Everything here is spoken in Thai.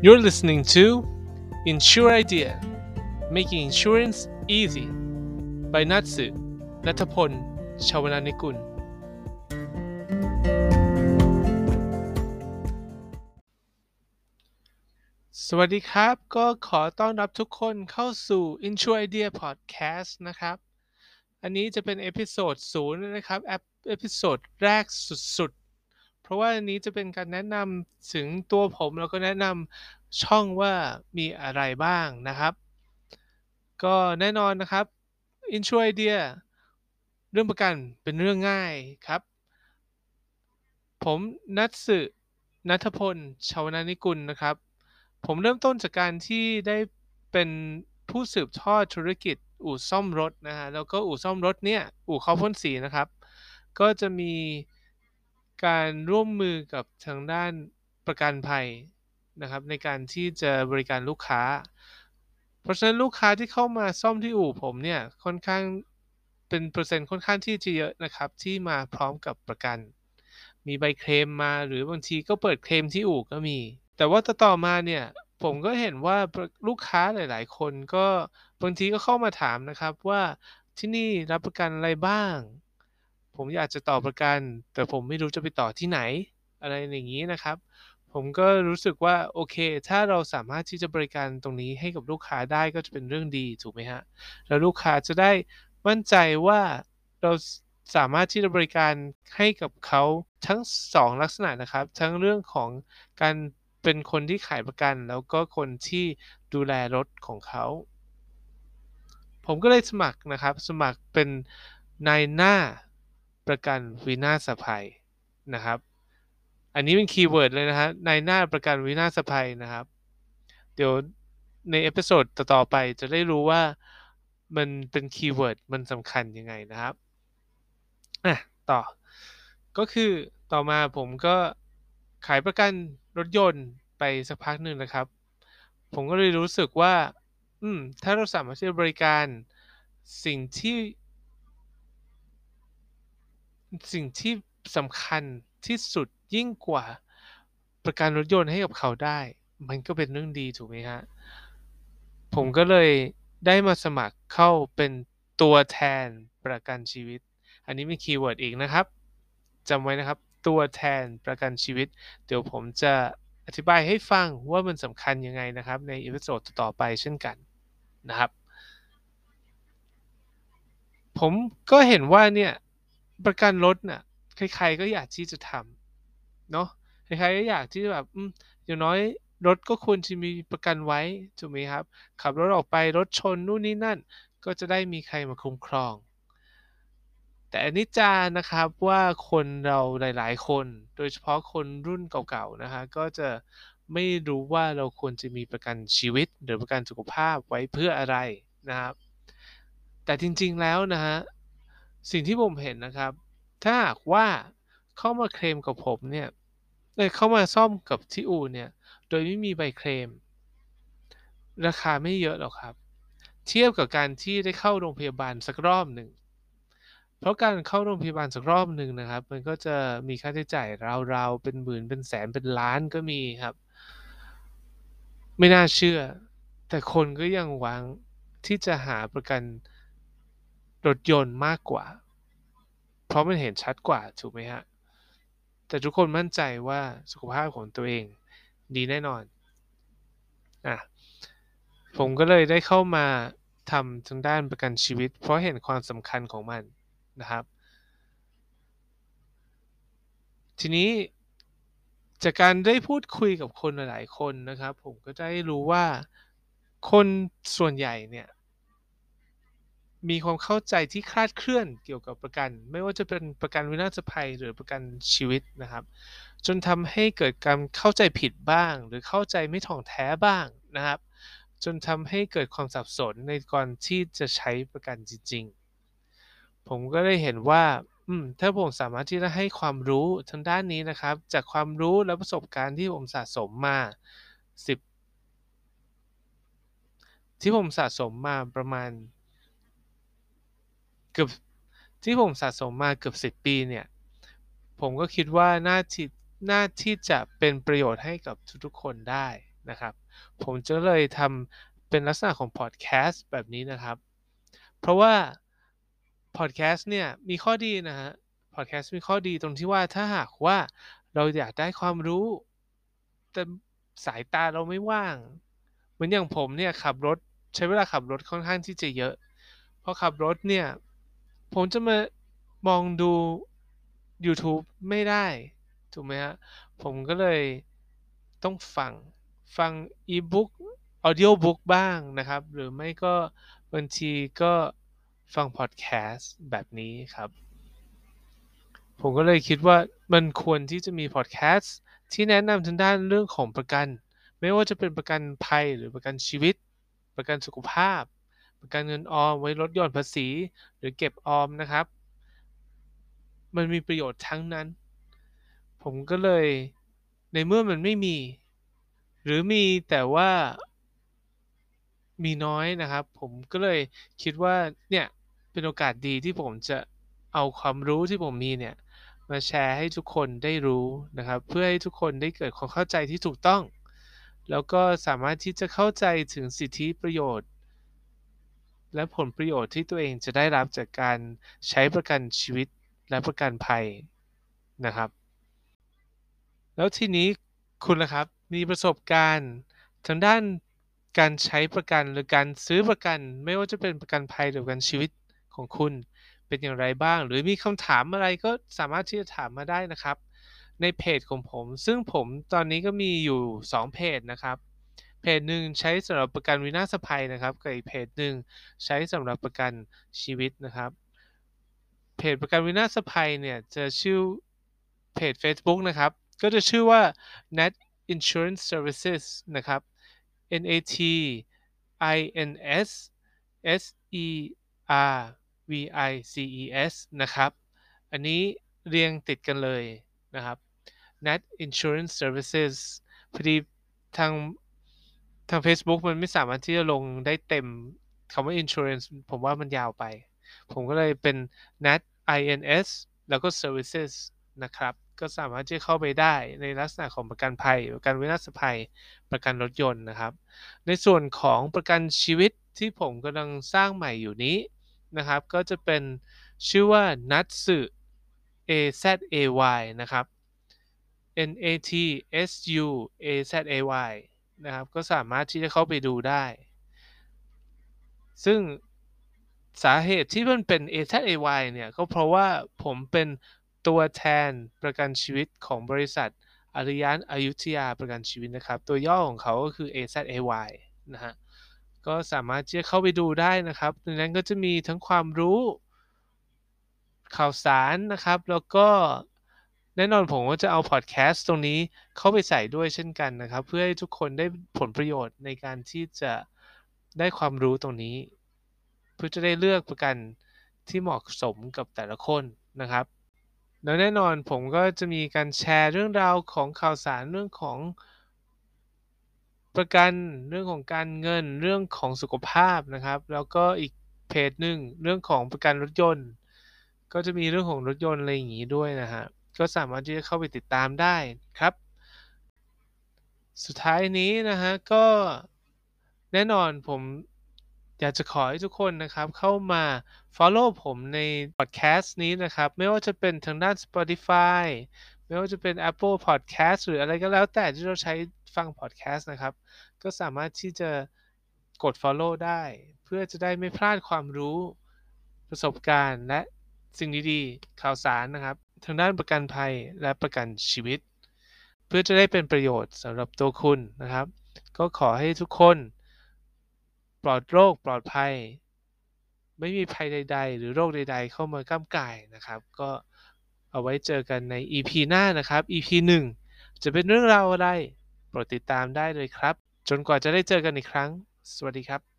You're listening to Insure Idea Making Insurance Easy by Natsu นัทพล ชาวนานิกุล สวัสดีครับ ก็ขอต้อนรับทุกคนเข้าสู่ Insure Idea Podcast นะครับ อันนี้จะเป็น episode ศูนย์นะครับ episode แรกสุดๆ เพราะว่าอันนี้จะเป็นการแนะนำถึงตัวผมแล้วก็แนะนำช่องว่ามีอะไรบ้างนะครับ ก็แน่นอนนะครับ Insure Idea เรื่องประกันเป็นเรื่องง่ายครับ ผมนัทสึนัทพลชาวนานิกุลนะครับ ผมเริ่มต้นจากการที่ได้เป็นผู้สืบทอดธุรกิจอู่ซ่อมรถนะฮะแล้วก็อู่ซ่อมรถเนี่ยอู่เขาพ่นสีนะครับ ก็จะมี การร่วมมือกับทางด้านประกันภัยนะครับ ในการที่จะบริการลูกค้า เพราะฉะนั้นลูกค้าที่เข้ามาซ่อมที่อู่ผมเนี่ยค่อนข้างเป็นเปอร์เซ็นต์ค่อนข้างที่จะเยอะนะครับ ที่มาพร้อมกับประกัน มีใบเคลมมาหรือบางทีก็เปิดเคลมที่อู่ก็มี แต่ว่าต่อมาเนี่ยผมก็เห็นว่าลูกค้าหลาย ๆ คนก็บางทีก็เข้ามาถามนะครับว่าที่นี่รับประกันอะไรบ้าง ผมอยากจะต่อประกัน แต่ผมไม่รู้จะไปต่อที่ไหน อะไรอย่างนี้นะครับ ผมก็รู้สึกว่าโอเค ถ้าเราสามารถที่จะบริการตรงนี้ให้กับลูกค้าได้ก็จะเป็นเรื่องดีถูกไหมฮะแล้วลูกค้าจะได้มั่นใจว่าเราสามารถที่จะบริการให้กับเขาทั้ง 2 ลักษณะนะครับ ทั้งเรื่องของการเป็นคนที่ขายประกัน แล้วก็คนที่ดูแลรถของเขา ผมก็เลยสมัครนะครับ สมัครเป็นนายหน้า ประกันวินาศภัยนะครับ อันนี้เป็น keyword เลยนะฮะนายหน้าประกันวินาศภัยนะครับ เดี๋ยวใน episode ต่อๆไปจะได้รู้ว่ามันเป็น keyword มันสำคัญยังไงนะครับอะต่อ ก็คือต่อมาผมก็ขายประกันรถยนต์ไปสักพักหนึ่งนะครับ ผมก็เลยรู้สึกว่า อืม ถ้าเราสามารถที่จะบริการสิ่งที่ สิ่งที่สำคัญที่สุดยิ่งกว่าประกันรถยนต์ให้กับเขาได้ มันก็เป็นเรื่องดีถูกไหมฮะ ผมก็เลยได้มาสมัครเข้าเป็นตัวแทนประกันชีวิต อันนี้เป็น keyword อีกนะครับจำไว้นะครับ ตัวแทนประกันชีวิต เดี๋ยวผมจะอธิบายให้ฟังว่ามันสำคัญยังไงนะครับ ใน episode ต่อไปเช่นกันนะครับ ผมก็เห็นว่าเนี่ย ประกันรถน่ะใครๆก็อยากที่จะทำเนาะใครๆก็อยากที่แบบอย่างน้อยรถก็ควรจะมีประกันไว้ถูกไหมครับ ขับรถออกไปรถชนนู่นนี่นั่น ก็จะได้มีใครมาคุ้มครอง แต่อันนี้จานะครับว่าคนเราหลาย ๆ คน โดยเฉพาะคนรุ่นเก่าๆนะฮะก็จะไม่รู้ว่าเราควรจะมีประกันชีวิต หรือประกันสุขภาพไว้เพื่ออะไรนะครับ แต่จริงๆแล้วนะฮะ สิ่งที่ผมเห็นนะครับ ถ้าหากว่าเข้ามาเคลมกับผมเนี่ยเข้ามาซ่อมกับที่อู่เนี่ย โดยไม่มีใบเคลม ราคาไม่เยอะหรอกครับ เทียบกับการที่ได้เข้าโรงพยาบาลสักรอบหนึ่ง เพราะการเข้าโรงพยาบาลสักรอบหนึ่งนะครับ มันก็จะมีค่าใช้จ่ายราวๆเป็นหมื่นเป็นแสนเป็นล้านก็มีครับ ไม่น่าเชื่อ แต่คนก็ยังหวังที่จะหาประกัน รถยนต์มากกว่า เพราะมันเห็นชัดกว่าถูกไหมฮะ แต่ทุกคนมั่นใจว่าสุขภาพของตัวเองดีแน่นอนอะผมก็เลยได้เข้ามาทำทางด้านประกันชีวิต เพราะเห็นความสำคัญของมันนะครับ ทีนี้จากการได้พูดคุยกับคนหลาย ๆ คนนะครับ ผมก็ได้รู้ว่าคนส่วนใหญ่เนี่ย มีความเข้าใจที่คลาดเคลื่อนเกี่ยวกับประกัน ไม่ว่าจะเป็นประกันวินาศภัยหรือประกันชีวิตนะครับ จนทำให้เกิดการเข้าใจผิดบ้าง หรือเข้าใจไม่ถ่องแท้บ้างนะครับ จนทำให้เกิดความสับสนในก่อนที่จะใช้ประกันจริงๆ ผมก็ได้เห็นว่าถ้าผมสามารถที่จะให้ความรู้ทางด้านนี้นะครับ จากความรู้และประสบการณ์ที่ผมสะสมมา 10 ที่ผมสะสมมาประมาณ กือบที่ผมสะสมมาเกือบ10ปีเนี่ย ผมก็คิดว่าน่าที่น่าที่จะเป็นประโยชน์ให้กับทุกๆคนได้นะครับ ผมจะเลยทำเป็นลักษณะของพอดแคสต์แบบนี้นะครับ เพราะว่าพอดแคสต์เนี่ยมีข้อดีนะฮะพอดแคสต์มีข้อดีตรงที่ว่าถ้าหากว่าเราอยากได้ความรู้ แต่สายตาเราไม่ว่าง เหมือนอย่างผมเนี่ยขับรถใช้เวลาขับรถค่อนข้างที่จะเยอะพอขับรถเนี่ย ผมจะมามองดู YouTube ไม่ได้ ถูกไหมฮะ ผมก็เลยต้องฟัง ฟัง e-book audiobook บ้างนะครับ หรือไม่ก็บางทีก็ฟังพอดแคสต์แบบนี้ครับ ผมก็เลยคิดว่ามันควรที่จะมีพอดแคสต์ที่แนะนำทางด้านเรื่องของประกัน ไม่ว่าจะเป็นประกันภัยหรือประกันชีวิต ประกันสุขภาพ ประกันเงินออมไว้ลดหย่อนภาษี หรือเก็บออมนะครับ มันมีประโยชน์ทั้งนั้น ผมก็เลยในเมื่อมันไม่มี หรือมีแต่ว่ามีน้อยนะครับ ผมก็เลยคิดว่าเนี่ยเป็นโอกาสดีที่ผมจะเอาความรู้ที่ผมมีเนี่ยมาแชร์ให้ทุกคนได้รู้นะครับ เพื่อให้ทุกคนได้เกิดความเข้าใจที่ถูกต้อง แล้วก็สามารถที่จะเข้าใจถึงสิทธิประโยชน์ และผลประโยชน์ที่ตัวเองจะได้รับจากการใช้ประกันชีวิตและประกันภัยนะครับ แล้วทีนี้คุณล่ะครับมีประสบการณ์ทางด้านการใช้ประกันหรือการซื้อประกัน ไม่ว่าจะเป็นประกันภัยหรือประกันชีวิตของคุณเป็นอย่างไรบ้าง หรือมีคำถามอะไรก็สามารถที่จะถามมาได้นะครับ ในเพจของผม ซึ่งผมตอนนี้ก็มีอยู่ 2 เพจนะครับ จหนึ่งใช้สำหรับประกันวินาศภัยนะครับกับอีกเพจหนึ่งใช้สำหรับประกันชีวิตนะครับเพจประกันวินาศภัยเนี่ยจะชื่อเพจ Facebook นะครับ ก็จะชื่อว่า Net Insurance Services นะครับ N A T I N S S E R V I C E S นะครับ อันนี้เรียงติดกันเลยนะครับ Net Insurance Services พอดีทาง ทาง Facebook มันไม่สามารถที่จะลงได้เต็มคำว่า insurance ผมว่ามันยาวไป ผมก็เลยเป็น Net INS แล้วก็ Services นะครับ ก็สามารถที่เข้าไปได้ในลักษณะของประกันภัย ประกันวินาศภัย ประกันรถยนต์นะครับ ในส่วนของประกันชีวิตที่ผมกำลังสร้างใหม่อยู่นี้นะครับ ก็จะเป็นชื่อว่านัทสึ A Z A Y นะครับ N A T S U A Z A Y นะครับ ก็สามารถที่จะเข้าไปดูได้ ซึ่งสาเหตุที่มันเป็น A Z A Y เนี่ยก็เพราะว่าผมเป็นตัวแทนประกันชีวิตของบริษัทอริยันอายุทยาประกันชีวิตนะครับ ตัวย่อของเขาก็คือ AZAY นะฮะก็สามารถที่จะเข้าไปดูได้นะครับในนั้นก็จะมีทั้งความรู้ข่าวสารนะครับ แล้วก็ แน่นอนผมก็จะเอาพอดแคสต์ตรงนี้เข้าไปใส่ด้วยเช่นกันนะครับ เพื่อให้ทุกคนได้ผลประโยชน์ในการที่จะได้ความรู้ตรงนี้ เพื่อจะได้เลือกประกันที่เหมาะสมกับแต่ละคนนะครับ แล้วแน่นอนผมก็จะมีการแชร์เรื่องราวของข่าวสารเรื่องของประกันเรื่องของการเงินเรื่องของสุขภาพนะครับ แล้วก็อีกเพจหนึ่งเรื่องของประกันรถยนต์ ก็จะมีเรื่องของรถยนต์อะไรอย่างนี้ด้วยนะฮะ ก็สามารถที่จะเข้าไปติดตามได้ครับ สุดท้ายนี้นะฮะก็แน่นอนผมอยากจะขอให้ทุกคนนะครับเข้ามา follow ผมในพอดแคสต์นี้นะครับ ไม่ว่าจะเป็นทางด้าน Spotify ไม่ว่าจะเป็น Apple Podcast หรืออะไรก็แล้วแต่ที่เราใช้ฟังพอดแคสต์นะครับ ก็สามารถที่จะกด follow ได้ เพื่อจะได้ไม่พลาดความรู้ประสบการณ์และสิ่งดีๆ ข่าวสารนะครับ ทางด้านประกันภัยและประกันชีวิต เพื่อจะได้เป็นประโยชน์สำหรับตัวคุณนะครับ ก็ขอให้ทุกคน ปลอดโรคปลอดภัย ไม่มีภัยใด ๆ หรือโรคใด ๆ เข้ามาก้ากายนะครับ ก็เอาไว้เจอกันใน EP หน้านะครับ EP 1 จะเป็นเรื่องราวอะไร โปรดติดตามได้เลยครับ จนกว่าจะได้เจอกันอีกครั้ง สวัสดีครับ